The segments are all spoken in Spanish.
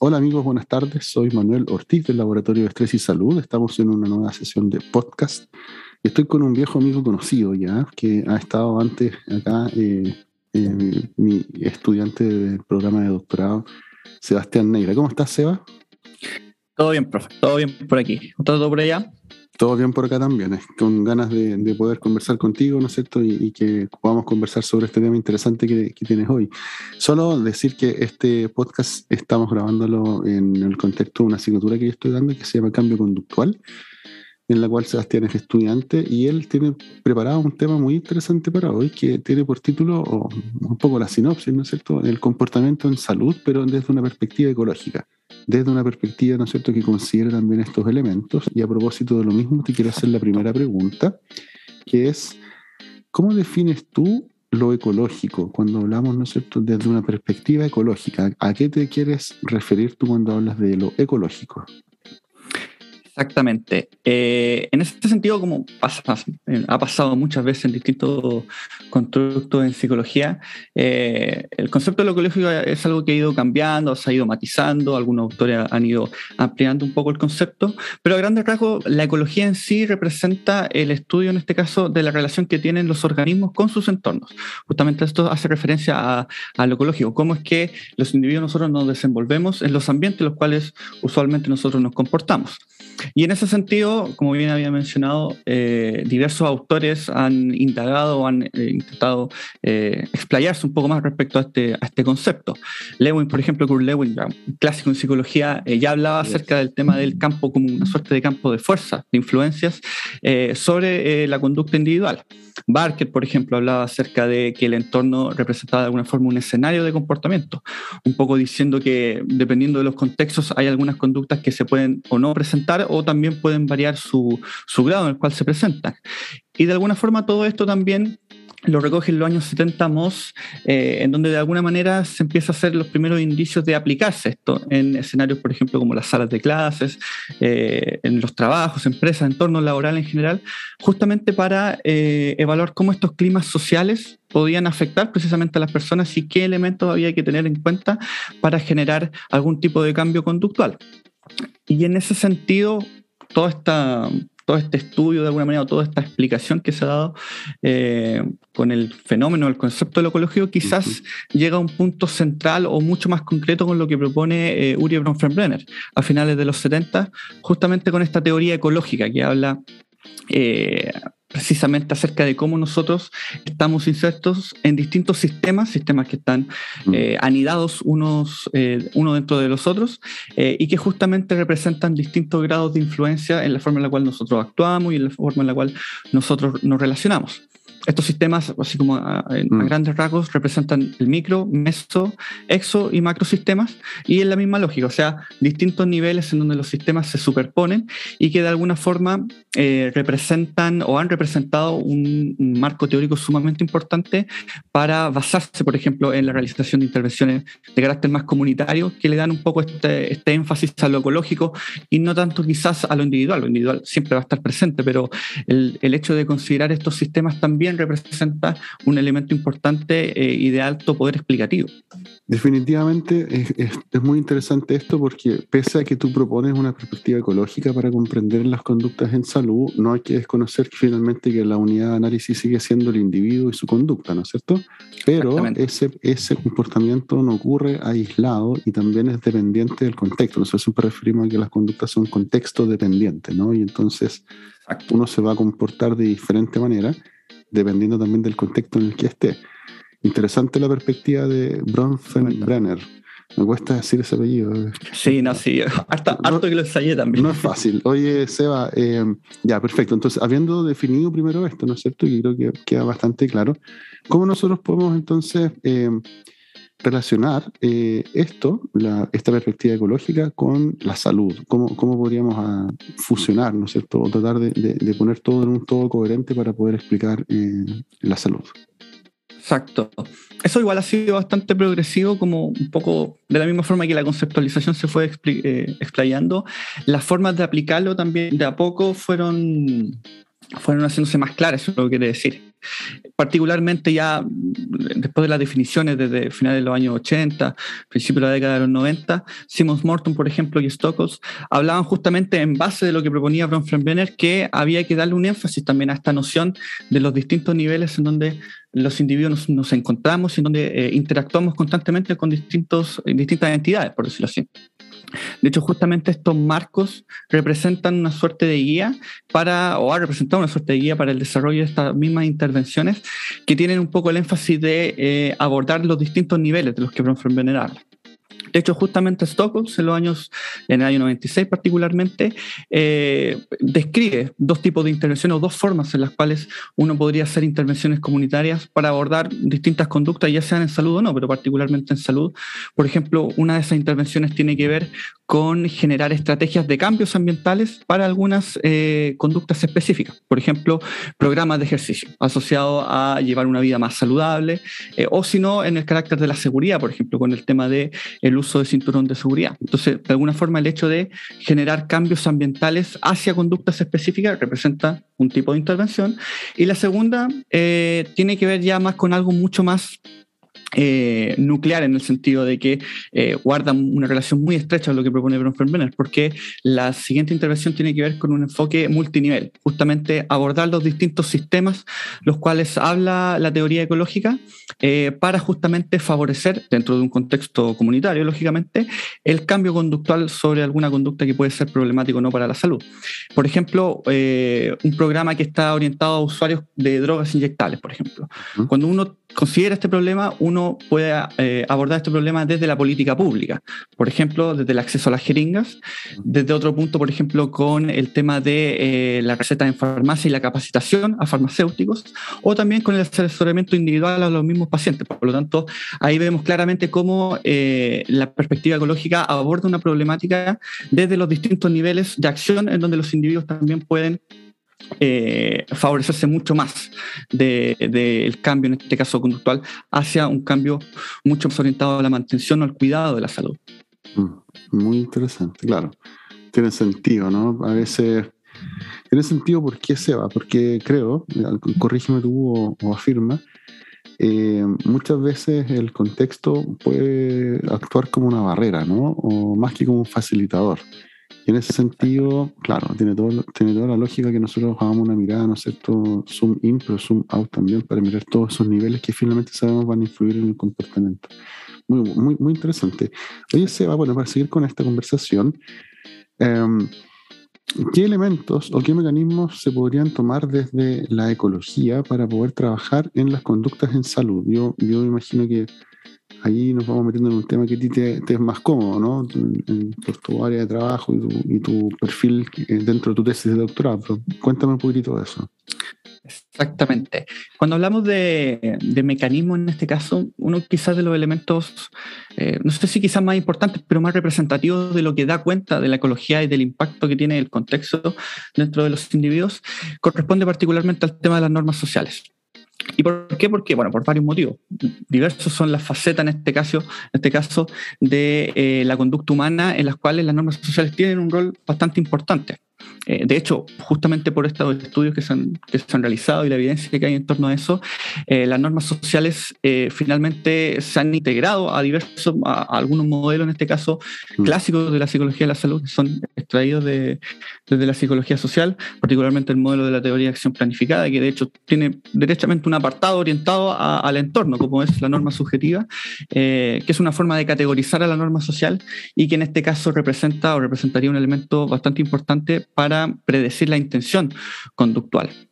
Hola amigos, buenas tardes. Soy Manuel Ortiz del Laboratorio de Estrés y Salud. Estamos en una nueva sesión de podcast. Estoy con un viejo amigo conocido ya, que ha estado antes acá, eh, eh, mi estudiante del programa de doctorado, Sebastián Negra. ¿Cómo estás, Seba? Todo bien, profe. Todo bien por aquí. ¿Todo por allá? Todo bien por acá también, eh, con ganas de, poder conversar contigo, ¿no es cierto? Y, que podamos conversar sobre este tema interesante que, tienes hoy. Solo decir que este podcast estamos grabándolo en el contexto de una asignatura que yo estoy dando que se llama Cambio Conductual, en la cual Sebastián es estudiante y él tiene preparado un tema muy interesante para hoy que tiene por título un poco la sinopsis, ¿no es cierto? El comportamiento en salud, pero desde una perspectiva ecológica desde una perspectiva, ¿no es cierto?, que considere también estos elementos. Y a propósito de lo mismo, te quiero hacer la primera pregunta, que es, ¿cómo defines tú lo ecológico cuando hablamos, ¿no es cierto?, desde una perspectiva ecológica? ¿A qué te quieres referir tú cuando hablas de lo ecológico? Exactamente. Eh, en este sentido, como eh, ha pasado muchas veces en distintos constructos en psicología, eh, el concepto de lo ecológico es algo que ha ido cambiando, se ha ido matizando, algunos autores han ido ampliando un poco el concepto, pero a grandes rasgos la ecología en sí representa el estudio, en este caso, de la relación que tienen los organismos con sus entornos. Justamente esto hace referencia a, a lo ecológico, cómo es que los individuos nosotros nos desenvolvemos en los ambientes en los cuales usualmente nosotros nos comportamos. Y en ese sentido, como bien había mencionado, eh, diversos autores han indagado o han eh, intentado eh, explayarse un poco más respecto a este, a este concepto. Lewin, por ejemplo, Kurt Lewin, clásico en psicología, ya hablaba acerca del tema del campo como una suerte de campo de fuerza, de influencias sobre la conducta individual. Barker, por ejemplo, hablaba acerca de que el entorno representaba de alguna forma un escenario de comportamiento, un poco diciendo que dependiendo de los contextos hay algunas conductas que se pueden o no presentar o también pueden variar su, su grado en el cual se presentan. Y de alguna forma todo esto también lo recoge en los años 70 Moss, eh, en donde de alguna manera se empieza a hacer los primeros indicios de aplicarse esto en escenarios, por ejemplo, como las salas de clases, eh, en los trabajos, empresas, entornos laborales en general, justamente para eh, evaluar cómo estos climas sociales podían afectar precisamente a las personas y qué elementos había que tener en cuenta para generar algún tipo de cambio conductual. Y en ese sentido, toda esta todo este estudio de alguna manera, o toda esta explicación que se ha dado eh, con el fenómeno, el concepto de lo ecológico, quizás llega a un punto central o mucho más concreto con lo que propone eh, Uri Bronfenbrenner a finales de los 70, justamente con esta teoría ecológica que habla eh, precisamente acerca de cómo nosotros estamos insertos en distintos sistemas, sistemas que están mm. eh, anidados unos eh, uno dentro de los otros y que justamente representan distintos grados de influencia en la forma en la cual nosotros actuamos y en la forma en la cual nosotros nos relacionamos. Estos sistemas, así como a, mm. grandes rasgos, representan el micro, meso, exo y macrosistemas, y en la misma lógica, o sea, distintos niveles en donde los sistemas se superponen y que de alguna forma eh, representan o han representado un, marco teórico sumamente importante para basarse, por ejemplo, en la realización de intervenciones de carácter más comunitario que le dan un poco este, este énfasis a lo ecológico y no tanto quizás a lo individual. Lo individual siempre va a estar presente, pero el, el hecho de considerar estos sistemas también representa un elemento importante eh, y de alto poder explicativo. Definitivamente es, muy interesante esto porque pese a que tú propones una perspectiva ecológica para comprender las conductas en salud, no hay que desconocer finalmente que la unidad de análisis sigue siendo el individuo y su conducta, ¿no es cierto? Pero ese, ese comportamiento no ocurre aislado y también es dependiente del contexto. Nosotros siempre referimos a que las conductas son contexto dependientes, ¿no? Y entonces uno se va a comportar de diferente manera dependiendo también del contexto en el que esté. Interesante la perspectiva de Bronfenbrenner. Me cuesta decir ese apellido. Sí, no, sí. Harto, que lo ensayé también. No es fácil. Oye, Seba, eh, ya, perfecto. Entonces, habiendo definido primero esto, ¿no es cierto? Y creo que queda bastante claro. ¿Cómo nosotros podemos entonces eh, relacionar eh, esto, esta perspectiva ecológica, con la salud. ¿Cómo, cómo podríamos ah, fusionar, ¿no es cierto? O tratar de, poner todo en un todo coherente para poder explicar eh, la salud. Exacto. Eso igual ha sido bastante progresivo, como un poco de la misma forma que la conceptualización se fue eh, explayando. Las formas de aplicarlo también de a poco fueron fueron haciéndose más claras, eso es lo que quiere decir. particularmente ya después de las definiciones desde finales de los años 80, principios de la década de los 90, Simons Morton, por ejemplo, y Stockholm hablaban justamente en base de lo que proponía Bronfenbrenner que había que darle un énfasis también a esta noción de los distintos niveles en donde los individuos nos, encontramos y en donde eh, interactuamos constantemente con distintos, distintas entidades, por decirlo así. De hecho, justamente estos marcos representan una suerte de guía para, o ha representado una suerte de guía para el desarrollo de estas mismas intervenciones que tienen un poco el énfasis de eh, abordar los distintos niveles de los que habla. De hecho, justamente Stockholm, en los años, en el año 96 particularmente, eh, describe dos tipos de intervenciones o dos formas en las cuales uno podría hacer intervenciones comunitarias para abordar distintas conductas, ya sean en salud o no, pero particularmente en salud. Por ejemplo, una de esas intervenciones tiene que ver con generar estrategias de cambios ambientales para algunas eh, conductas específicas. Por ejemplo, programas de ejercicio asociados a llevar una vida más saludable, eh, o si no, en el carácter de la seguridad, por ejemplo, con el tema del el uso de cinturón de seguridad. Entonces, de alguna forma, el hecho de generar cambios ambientales hacia conductas específicas representa un tipo de intervención. Y la segunda eh, tiene que ver ya más con algo mucho más eh, nuclear en el sentido de que eh, guarda una relación muy estrecha con lo que propone Bronfenbrenner, porque la siguiente intervención tiene que ver con un enfoque multinivel, justamente abordar los distintos sistemas los cuales habla la teoría ecológica eh, para justamente favorecer, dentro de un contexto comunitario, lógicamente, el cambio conductual sobre alguna conducta que puede ser problemático o no para la salud. Por ejemplo, un programa que está orientado a usuarios de drogas inyectables, por ejemplo. Cuando uno considera este problema, uno puede eh, abordar este problema desde la política pública, por ejemplo, desde el acceso a las jeringas, desde otro punto, por ejemplo, con el tema de eh, la receta en farmacia y la capacitación a farmacéuticos, o también con el asesoramiento individual a los mismos pacientes. Por lo tanto, ahí vemos claramente cómo eh, la perspectiva ecológica aborda una problemática desde los distintos niveles de acción en donde los individuos también pueden eh, favorecerse mucho más del cambio, en este caso conductual, hacia un cambio mucho más orientado a la mantención o al cuidado de la salud. Mm, muy interesante, claro. Tiene sentido, ¿no? A veces tiene sentido por qué se va, porque creo, corrígeme tú o, afirma, eh, muchas veces el contexto puede actuar como una barrera, ¿no? O más que como un facilitador. Y en ese sentido, claro, tiene, toda la lógica que nosotros hagamos una mirada, ¿no es cierto? Zoom in, pero zoom out también, para mirar todos esos niveles que finalmente sabemos van a influir en el comportamiento. Muy, muy, muy interesante. Oye, Seba, bueno, para seguir con esta conversación, em, ¿qué elementos o qué mecanismos se podrían tomar desde la ecología para poder trabajar en las conductas en salud? Yo, yo imagino que ahí nos vamos metiendo en un tema que a ti te, es más cómodo, ¿no? por tu área de trabajo y tu, perfil dentro de tu tesis de doctorado. cuéntame un poquitito de eso. Exactamente. Cuando hablamos de, de mecanismos en este caso, uno quizás de los elementos, eh, no sé si quizás más importantes, pero más representativos de lo que da cuenta de la ecología y del impacto que tiene el contexto dentro de los individuos, corresponde particularmente al tema de las normas sociales. ¿Y por qué? Porque, bueno, por varios motivos. Diversos son las facetas en este caso, en este caso de eh, la conducta humana en las cuales las normas sociales tienen un rol bastante importante. Eh, de hecho, justamente por estos estudios que se, han, que se, han, realizado y la evidencia que hay en torno a eso, eh, las normas sociales eh, finalmente se han integrado a diversos, a, algunos modelos, en este caso, mm. clásicos de la psicología de la salud, que son extraídos de, desde la psicología social, particularmente el modelo de la teoría de acción planificada, que de hecho tiene derechamente un apartado orientado al entorno, como es la norma subjetiva, que es una forma de categorizar a la norma social y que en este caso representa o representaría un elemento bastante importante para predecir la intención conductual.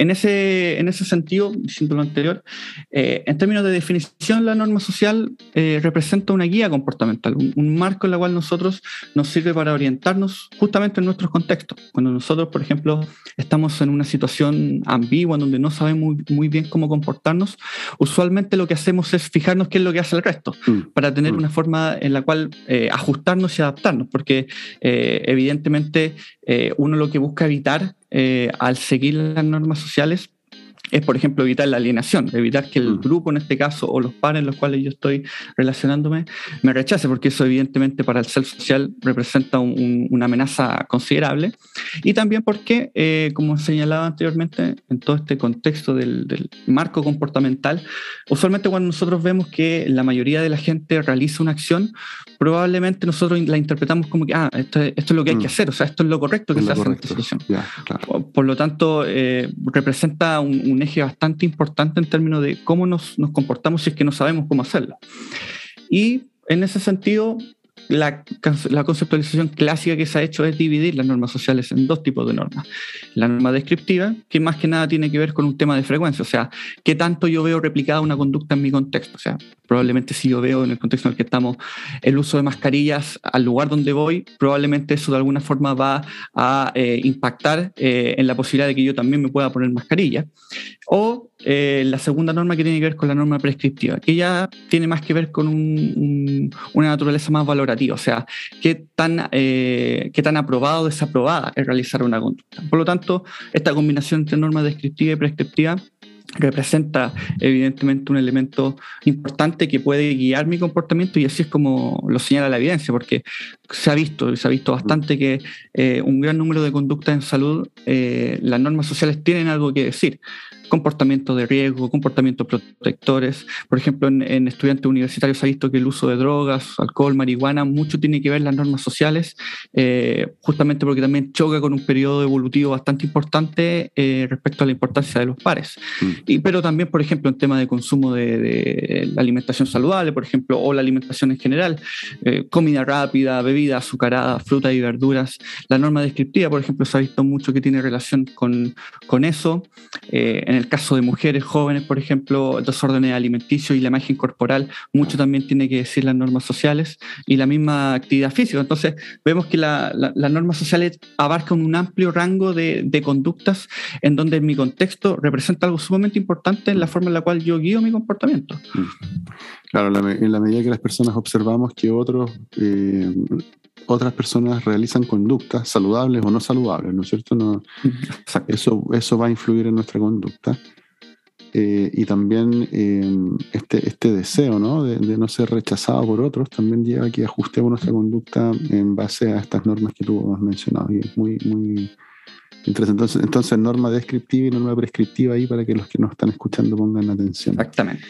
En ese, en ese sentido, diciendo lo anterior, eh, en términos de definición, la norma social eh, representa una guía comportamental, un, marco en el cual nosotros nos sirve para orientarnos justamente en nuestros contextos. Cuando nosotros, por ejemplo, estamos en una situación ambigua, en donde no sabemos muy, bien cómo comportarnos, usualmente lo que hacemos es fijarnos qué es lo que hace el resto, mm. para tener mm. una forma en la cual eh, ajustarnos y adaptarnos, porque evidentemente uno lo que busca evitar al seguir las normas sociales es, por ejemplo, evitar la alienación, evitar que el Mm. grupo, en este caso, o los pares en los cuales yo estoy relacionándome, me rechace, porque eso evidentemente para el ser social representa un- un- una amenaza considerable. Y también porque, eh, como señalaba anteriormente, en todo este contexto del, del marco comportamental, usualmente cuando nosotros vemos que la mayoría de la gente realiza una acción, probablemente nosotros la interpretamos como que, ah, esto, es- esto es lo que hay Mm. que hacer, o sea, esto es lo correcto que Es se hace en esta correcto. situación. Ya, claro. Por- Por lo tanto, eh, representa un, un eje bastante importante en términos de cómo nos, nos comportamos si es que no sabemos cómo hacerlo. Y en ese sentido, la, conceptualización clásica que se ha hecho es dividir las normas sociales en dos tipos de normas. La norma descriptiva, que más que nada tiene que ver con un tema de frecuencia, o sea, qué tanto yo veo replicada una conducta en mi contexto. O sea, probablemente si yo veo en el contexto en el que estamos el uso de mascarillas al lugar donde voy, probablemente eso de alguna forma va a eh, impactar eh, en la posibilidad de que yo también me pueda poner mascarilla. O eh, la segunda norma que tiene que ver con la norma prescriptiva, que ya tiene más que ver con un- una naturaleza más valorativa, o sea, qué tan, eh, qué tan aprobado o desaprobada es realizar una conducta. Por lo tanto, esta combinación entre norma descriptiva y prescriptiva representa evidentemente un elemento importante que puede guiar mi comportamiento y así es como lo señala la evidencia, porque se ha visto, se ha visto bastante que eh, un gran número de conductas en salud, eh, las normas sociales tienen algo que decir. Comportamientos de riesgo, comportamientos protectores. Por ejemplo, en, en estudiantes universitarios se ha visto que el uso de drogas, alcohol, marihuana, mucho tiene que ver las normas sociales, eh, justamente porque también choca con un periodo evolutivo bastante importante eh, respecto a la importancia de los pares. Mm. Y, pero también, por ejemplo, en tema de consumo de, de la alimentación saludable, por ejemplo, o la alimentación en general, eh, comida rápida, bebida azucarada, frutas y verduras. La norma descriptiva, por ejemplo, se ha visto mucho que tiene relación con, con eso. Eh, en el caso de mujeres jóvenes, por ejemplo, desórdenes alimenticios y la imagen corporal, mucho también tiene que decir las normas sociales y la misma actividad física. Entonces, vemos que la- la- las normas sociales abarcan un amplio rango de, de conductas en donde en mi contexto representa algo sumamente importante en la forma en la cual yo guío mi comportamiento. Claro, en la medida que las personas observamos que otros, eh, otras personas realizan conductas saludables o no saludables, ¿no es cierto? No, eso, eso va a influir en nuestra conducta. Eh, y también eh, este, este deseo ¿no? De, de no ser rechazado por otros también lleva a que ajustemos nuestra conducta en base a estas normas que tú has mencionado. Y es muy, muy interesante. Entonces, entonces, norma descriptiva y norma prescriptiva ahí para que los que nos están escuchando pongan atención. Exactamente.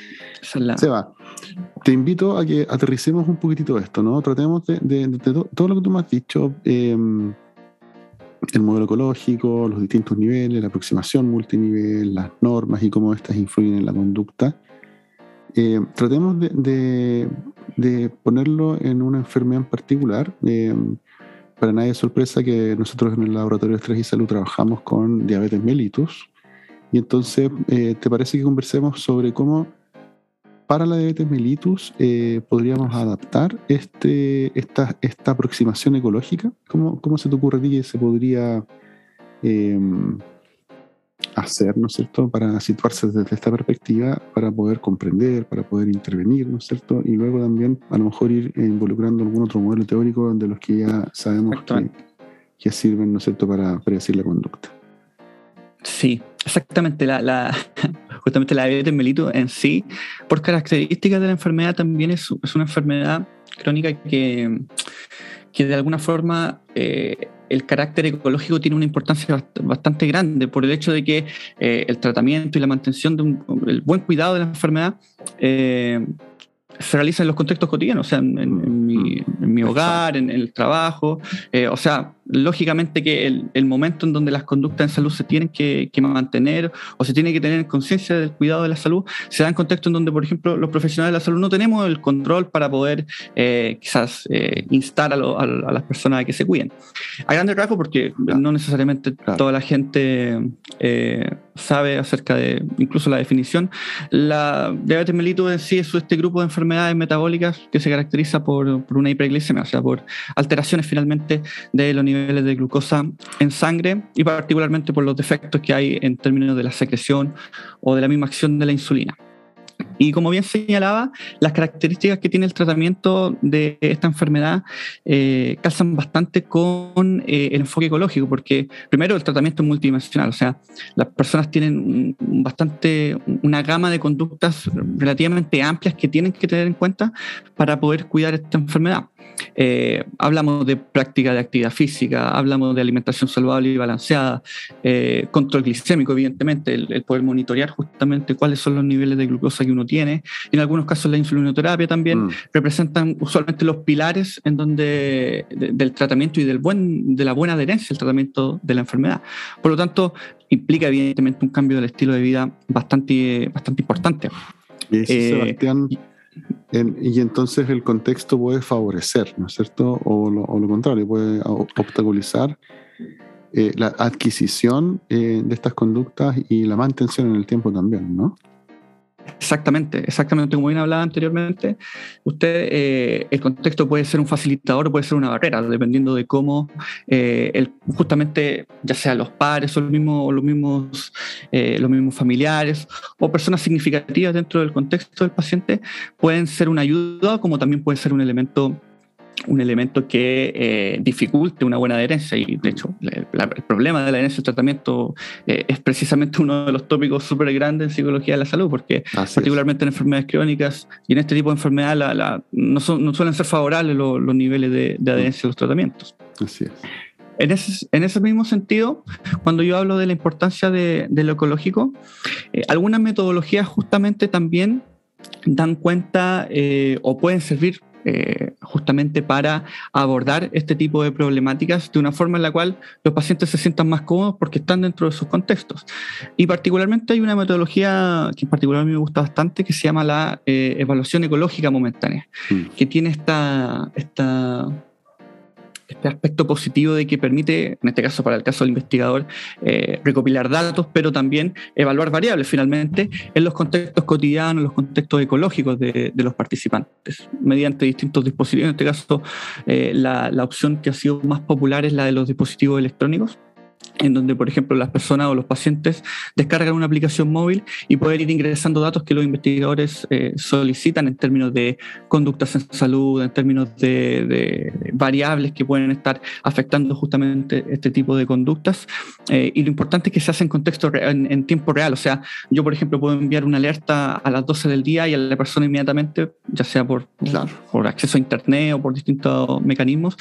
Esa es la- Seba, te invito a que aterricemos un poquitito esto, ¿no? Tratemos de, de- de to- todo lo que tú me has dicho, eh, el modelo ecológico, los distintos niveles, la aproximación multinivel, las normas y cómo estas influyen en la conducta. Eh, tratemos de, de- de ponerlo en una enfermedad en particular. Eh, para nadie es sorpresa que nosotros en el Laboratorio de Estrés y Salud trabajamos con diabetes mellitus. Y entonces, eh, ¿te parece que conversemos sobre cómo para la diabetes mellitus eh, podríamos adaptar este, esta, esta aproximación ecológica? ¿Cómo, ¿Cómo se te ocurre a ti que se podría eh, hacer, ¿no es cierto?, para situarse desde esta perspectiva, para poder comprender, para poder intervenir, ¿no es cierto? Y luego también a lo mejor ir involucrando algún otro modelo teórico de los que ya sabemos que, que sirven, ¿no es cierto?, para predecir la conducta. Sí, exactamente. La, la- justamente la diabetes mellitus en sí, por características de la enfermedad, también es, es una enfermedad crónica que, que de alguna forma eh, el carácter ecológico tiene una importancia bast- bastante grande por el hecho de que eh, el tratamiento y la mantención de un el buen cuidado de la enfermedad eh, se realiza en los contextos cotidianos, o sea, en, en- en mi, en mi hogar, en, en el trabajo. eh, o sea, lógicamente que el, el momento en donde las conductas en salud se tienen que, que mantener o se tiene que tener conciencia del cuidado de la salud, se da en contextos en donde, por ejemplo, los profesionales de la salud no tenemos el control para poder eh, quizás eh, instar a, lo- a- a las personas a que se cuiden. A grandes rasgos, porque Claro. no necesariamente Claro. toda la gente eh, sabe acerca de incluso la definición, la diabetes mellitus en sí es este grupo de enfermedades metabólicas que se caracteriza por, por una hiperglicemia, o sea, por alteraciones finalmente de los niveles de glucosa en sangre y particularmente por los defectos que hay en términos de la secreción o de la misma acción de la insulina. Y como bien señalaba, las características que tiene el tratamiento de esta enfermedad eh, calzan bastante con eh, el enfoque ecológico, porque primero el tratamiento es multidimensional, o sea, las personas tienen bastante una gama de conductas relativamente amplias que tienen que tener en cuenta para poder cuidar esta enfermedad. Eh, hablamos de práctica de actividad física, hablamos de alimentación saludable y balanceada, eh, control glicémico, evidentemente, el, poder monitorear justamente cuáles son los niveles de glucosa que uno tiene. En algunos casos la insulinoterapia también mm. representan usualmente los pilares en donde del tratamiento y del buen, de la buena adherencia al tratamiento de la enfermedad. Por lo tanto, implica evidentemente un cambio del estilo de vida bastante, bastante importante. Sebastián, y entonces el contexto puede favorecer, ¿no es cierto? O lo, contrario, puede obstaculizar eh, la adquisición eh, de estas conductas y la mantención en el tiempo también, ¿no? Exactamente, exactamente como bien hablaba anteriormente, usted, eh, el contexto puede ser un facilitador o puede ser una barrera, dependiendo de cómo el, justamente, ya sea los padres o los mismos, mismos, los mismos familiares o personas significativas dentro del contexto del paciente, pueden ser una ayuda como también puede ser un elemento un elemento que eh, dificulte una buena adherencia y de hecho el problema de la adherencia al tratamiento eh, es precisamente uno de los tópicos súper grandes en psicología de la salud porque particularmente en enfermedades crónicas y en este tipo de enfermedad no, suelen ser favorables los, niveles de, adherencia a los tratamientos. Así es. En ese, en ese, mismo sentido, cuando yo hablo de la importancia de, lo ecológico, eh, algunas metodologías justamente también dan cuenta o pueden servir eh, justamente para abordar este tipo de problemáticas de una forma en la cual los pacientes se sientan más cómodos porque están dentro de sus contextos. Y particularmente hay una metodología que en particular a mí me gusta bastante que se llama la eh, evaluación ecológica momentánea, mm. que tiene esta, esta este aspecto positivo de que permite, en este caso para el caso del investigador, eh, recopilar datos, pero también evaluar variables finalmente en los contextos cotidianos, en los contextos ecológicos de, los participantes, mediante distintos dispositivos. En este caso, eh, la, la opción que ha sido más popular es la de los dispositivos electrónicos en donde, por ejemplo, las personas o los pacientes descargan una aplicación móvil y pueden ir ingresando datos que los investigadores eh, solicitan en términos de conductas en salud, en términos de, variables que pueden estar afectando justamente este tipo de conductas. Eh, y lo importante es que se hace en contexto en, tiempo real. O sea, yo, por ejemplo, puedo enviar una alerta a las 12 del día y a la persona inmediatamente, ya sea por, por acceso a Internet o por distintos mecanismos,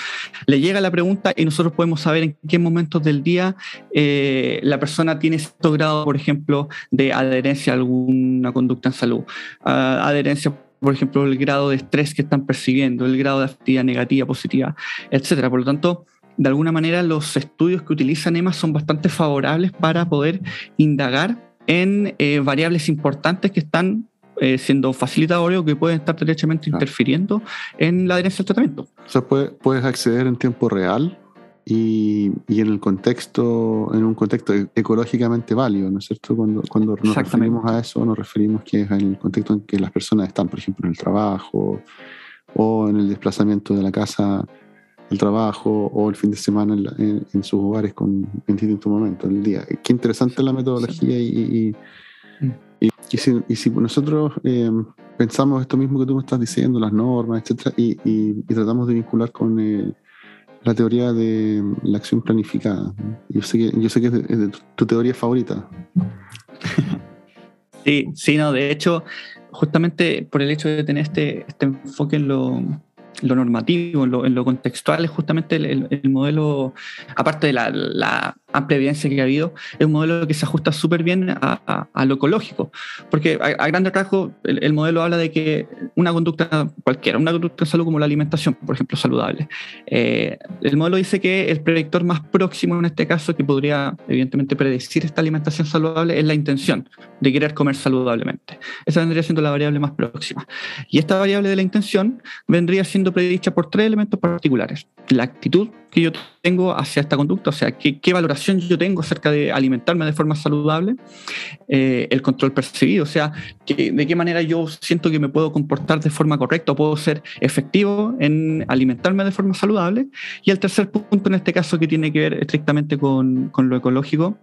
le llega la pregunta y nosotros podemos saber en qué momentos del día eh, la persona tiene cierto grado, por ejemplo, de adherencia a alguna conducta en salud, adherencia por ejemplo, el grado de estrés que están percibiendo, el grado de actividad negativa, positiva, etcétera. Por lo tanto, de alguna manera, los estudios que utilizan EMA son bastante favorables para poder indagar en eh, variables importantes que están eh, siendo facilitadores o que pueden estar derechamente interfiriendo en la adherencia al tratamiento. O sea, puedes acceder en tiempo real y, y, en el contexto, en un contexto e-, ecológicamente válido, ¿no es cierto? Cuando, cuando nos referimos a eso, nos referimos que es en el contexto en que las personas están, por ejemplo, en el trabajo o en el desplazamiento de la casa al trabajo o el fin de semana en, sus hogares con, en distintos momentos del día. Qué interesante la metodología y, mm. y, y, si, y, si, nosotros eh, pensamos esto mismo que tú me estás diciendo, las normas, etcétera, y, tratamos de vincular con... Eh, la teoría de la acción planificada. Yo sé que, yo sé que es, de, tu, teoría favorita. Sí, sí, no, de hecho, justamente por el hecho de tener este, este enfoque en lo, normativo, en lo, en lo, contextual, es justamente el, el, modelo, aparte de la, amplia evidencia que ha habido, es un modelo que se ajusta súper bien a, lo ecológico. Porque a, a grandes rasgos, el, modelo habla de que una conducta cualquiera, una conducta de salud como la alimentación, por ejemplo, saludable. Eh, el modelo dice que el predictor más próximo en este caso, que podría evidentemente predecir esta alimentación saludable, es la intención de querer comer saludablemente. Esa vendría siendo la variable más próxima. Y esta variable de la intención vendría siendo predicha por tres elementos particulares. La actitud que yo tengo hacia esta conducta, o sea, qué, qué valoración yo tengo acerca de alimentarme de forma saludable, eh, el control percibido, o sea, de qué manera yo siento que me puedo comportar de forma correcta o puedo ser efectivo en alimentarme de forma saludable. Y el tercer punto en este caso que tiene que ver estrictamente con, con lo ecológico,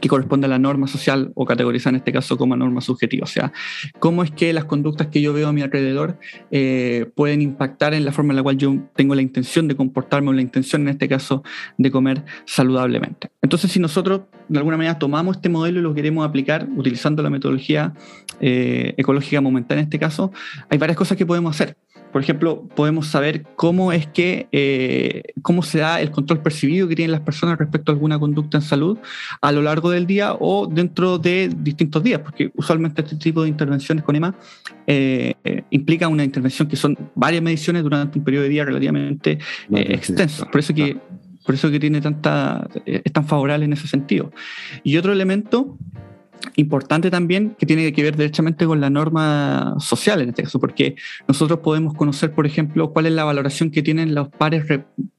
que corresponde a la norma social o categorizada en este caso como norma subjetiva. O sea, cómo es que las conductas que yo veo a mi alrededor eh, pueden impactar en la forma en la cual yo tengo la intención de comportarme o la intención en este caso de comer saludablemente. Entonces, si nosotros de alguna manera tomamos este modelo y lo queremos aplicar utilizando la metodología eh, ecológica momentánea en este caso, hay varias cosas que podemos hacer. Por ejemplo, podemos saber cómo es que, eh, cómo se da el control percibido que tienen las personas respecto a alguna conducta en salud a lo largo del día o dentro de distintos días, porque usualmente este tipo de intervenciones con EMA eh, implica una intervención que son varias mediciones durante un periodo de día relativamente eh, extenso. Por eso que por eso que tiene tanta, es tan favorable en ese sentido. Y otro elemento importante también que tiene que ver derechamente con la norma social en este caso, porque nosotros podemos conocer, por ejemplo, cuál es la valoración que tienen los pares,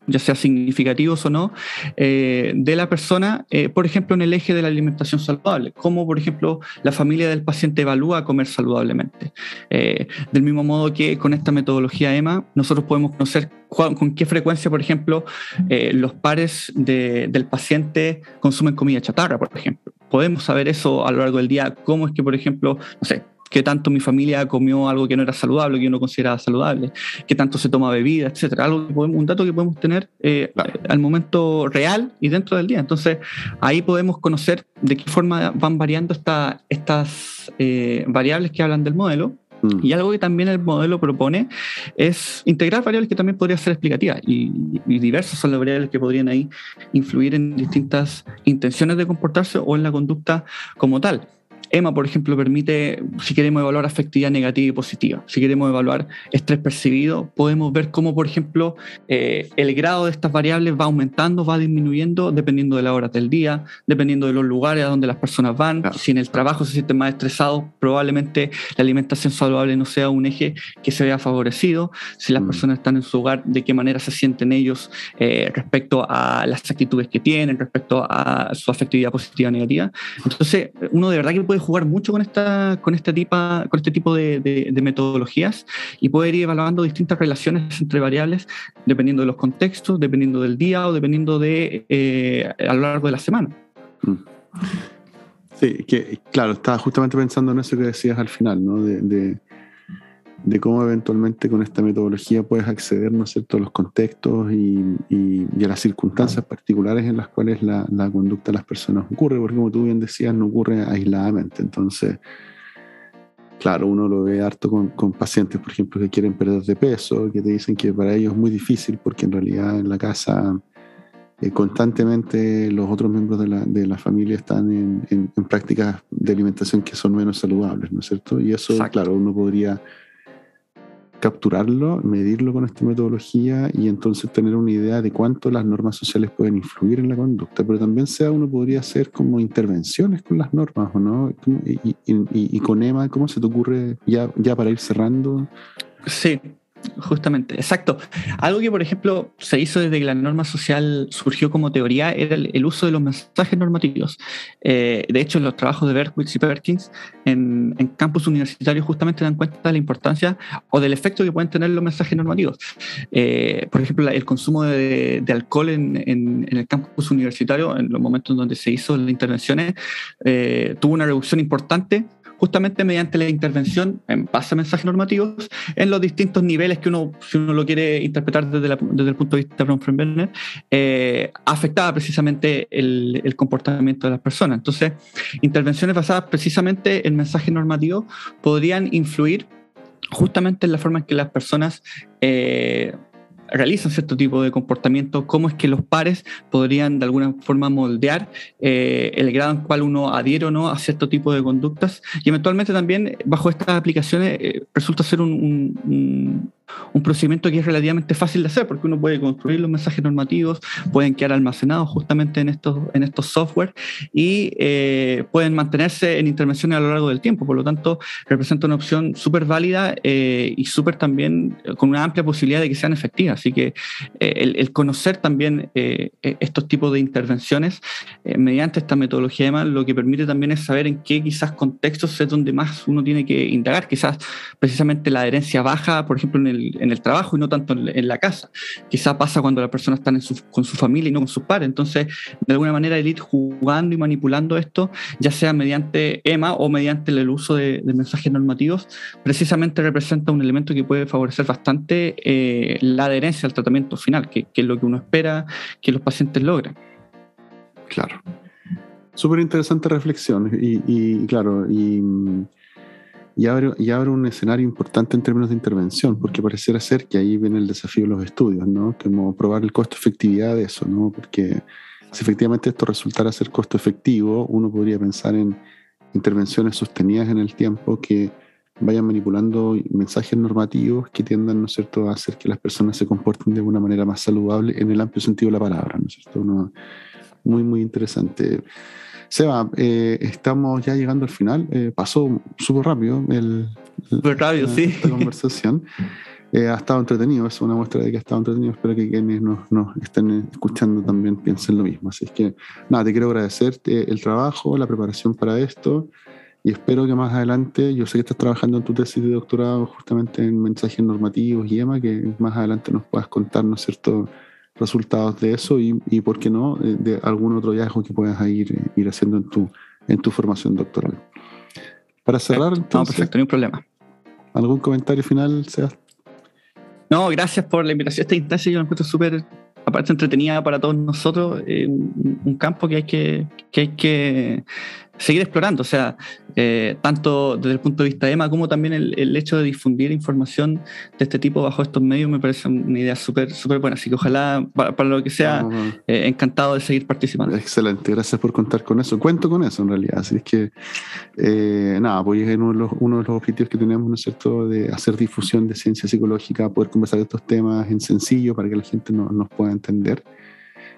ya sea significativos o no, eh, de la persona, eh, por ejemplo, en el eje de la alimentación saludable, cómo, por ejemplo, la familia del paciente evalúa comer saludablemente. Eh, del mismo modo que con esta metodología EMA, nosotros podemos conocer con qué frecuencia, por ejemplo, los pares del paciente consumen comida chatarra, por ejemplo podemos saber eso a lo largo del día, cómo es que, por ejemplo, no sé, qué tanto mi familia comió algo que no era saludable, que yo no consideraba saludable, qué tanto se toma bebida, etcétera. Algo que podemos, un dato que podemos tener eh, al momento real y dentro del día. Entonces, ahí podemos conocer de qué forma van variando estas eh, variables que hablan del modelo Mm. Y algo que también el modelo propone es integrar variables que también podrían ser explicativas y, y, diversas son las variables que podrían ahí influir en distintas intenciones de comportarse o en la conducta como tal. EMA, por ejemplo, permite, si queremos evaluar afectividad negativa y positiva, si queremos evaluar estrés percibido, podemos ver cómo, por ejemplo, eh, el grado de estas variables va aumentando, va disminuyendo, dependiendo de la hora del día, dependiendo de los lugares a donde las personas van. Si en el trabajo se sienten más estresados, probablemente la alimentación saludable no sea un eje que se vea favorecido. Si las mm. personas están en su hogar, de qué manera se sienten ellos eh, respecto a las actitudes que tienen, respecto a su afectividad positiva o negativa. Entonces, uno de verdad que puede jugar mucho con, esta, con, este, tipa, con este tipo de, metodologías y poder ir evaluando distintas relaciones entre variables dependiendo de los contextos, dependiendo del día o dependiendo de eh, a lo largo de la semana. Mm. Sí, que claro, estaba justamente pensando en eso que decías al final, ¿no? de cómo eventualmente con esta metodología puedes acceder ¿no cierto? a los contextos y, a las circunstancias particulares en las cuales la, conducta de las personas ocurre, porque como tú bien decías, no ocurre aisladamente. Entonces, claro, uno lo ve harto con, pacientes, por ejemplo, que quieren perder de peso, que te dicen que para ellos es muy difícil porque en realidad en la casa eh, constantemente los otros miembros de la, de la familia están en, en, prácticas de alimentación que son menos saludables, ¿no es cierto? Y eso, claro, uno podría capturarlo, medirlo con esta metodología y entonces tener una idea de cuánto las normas sociales pueden influir en la conducta, pero también sea uno podría hacer como intervenciones con las normas, ¿o no? Y, con EMA, ¿cómo se te ocurre ya, ya para ir cerrando? Sí, Justamente, exacto. Algo que, por ejemplo, se hizo desde que la norma social surgió como teoría era el, uso de los mensajes normativos. Eh, de hecho, los trabajos de Berkowitz y Perkins en, campus universitarios justamente dan cuenta de la importancia o del efecto que pueden tener los mensajes normativos. Eh, por ejemplo, el consumo de, alcohol en, el campus universitario, en los momentos en donde se hizo las intervenciones, eh, tuvo una reducción importante justamente mediante la intervención en base a mensajes normativos en los distintos niveles que uno, si uno lo quiere interpretar desde, desde el punto de vista de Bronfenberner, eh, afectaba precisamente el, el, comportamiento de las personas. Entonces, intervenciones basadas precisamente en mensajes normativos podrían influir justamente en la forma en que las personas eh, realizan cierto tipo de comportamiento, cómo es que los pares podrían de alguna forma moldear eh, el grado en cual uno adhiere o no a cierto tipo de conductas. Y eventualmente también bajo estas aplicaciones eh, resulta ser un, un procedimiento que es relativamente fácil de hacer porque uno puede construir los mensajes normativos, pueden quedar almacenados justamente en estos, en estos software y eh, pueden mantenerse en intervenciones a lo largo del tiempo. Por lo tanto, representa una opción súper válida eh, y súper también con una amplia posibilidad de que sean efectivas. Así que eh, el, conocer también estos tipos de intervenciones mediante esta metodología además lo que permite también es saber en qué quizás contextos es donde más uno tiene que indagar. Quizás precisamente la adherencia baja, por ejemplo, en el el, en el trabajo y no tanto en, la casa. Quizá pasa cuando las personas están con su familia y no con sus padres. Entonces, de alguna manera, el ir jugando y manipulando esto, ya sea mediante EMA o mediante el uso de, mensajes normativos, precisamente representa un elemento que puede favorecer bastante eh, la adherencia al tratamiento final, que, que es lo que uno espera que los pacientes logren. Claro. Súper interesante reflexión y, claro, y, abre, y abre un escenario importante en términos de intervención, porque pareciera ser que ahí viene el desafío de los estudios, ¿no? Como probar el costo-efectividad de eso, ¿no? Porque si efectivamente esto resultara ser costo efectivo, uno podría pensar en intervenciones sostenidas en el tiempo que vayan manipulando mensajes normativos que tiendan, ¿no es cierto?, a hacer que las personas se comporten de una manera más saludable en el amplio sentido de la palabra, ¿no es cierto? muy, muy interesante. Seba, eh, estamos ya llegando al final. Eh, pasó súper rápido el, rápido, sí. esta conversación. Eh, ha estado entretenido, es una muestra de que ha estado entretenido. Espero que quienes nos, nos, estén escuchando también piensen lo mismo. Así es que, nada, te quiero agradecer el trabajo, la preparación para esto y espero que más adelante, yo sé que estás trabajando en tu tesis de doctorado justamente en mensajes normativos y EMA, que más adelante nos puedas contar, ¿no es cierto?, resultados de eso y, y por qué no, de, algún otro hallazgo que puedas ir, ir haciendo en tu, en tu formación doctoral. Para cerrar, entonces, no, perfecto, hay problema. ¿Algún comentario final, Sebastián? No, gracias por la invitación a esta instancia. Yo me encuentro súper, aparte entretenida para todos nosotros, eh, un, campo que hay que, que hay que seguir explorando, o sea, eh, tanto desde el punto de vista de EMA como también el, hecho de difundir información de este tipo bajo estos medios me parece una idea súper súper buena, así que ojalá para, lo que sea, eh, encantado de seguir participando. Excelente, gracias por contar con eso, cuento con eso en realidad, así es que eh, nada, pues es uno de, los, uno de los objetivos que tenemos, ¿no es cierto?, de hacer difusión de ciencia psicológica, poder conversar de estos temas en sencillo para que la gente no, nos pueda entender.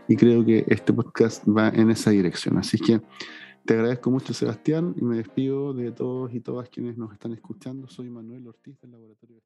Y creo que este podcast va en esa dirección, así que te agradezco mucho, Sebastián, y me despido de todos y todas quienes nos están escuchando. Soy Manuel Ortiz del Laboratorio de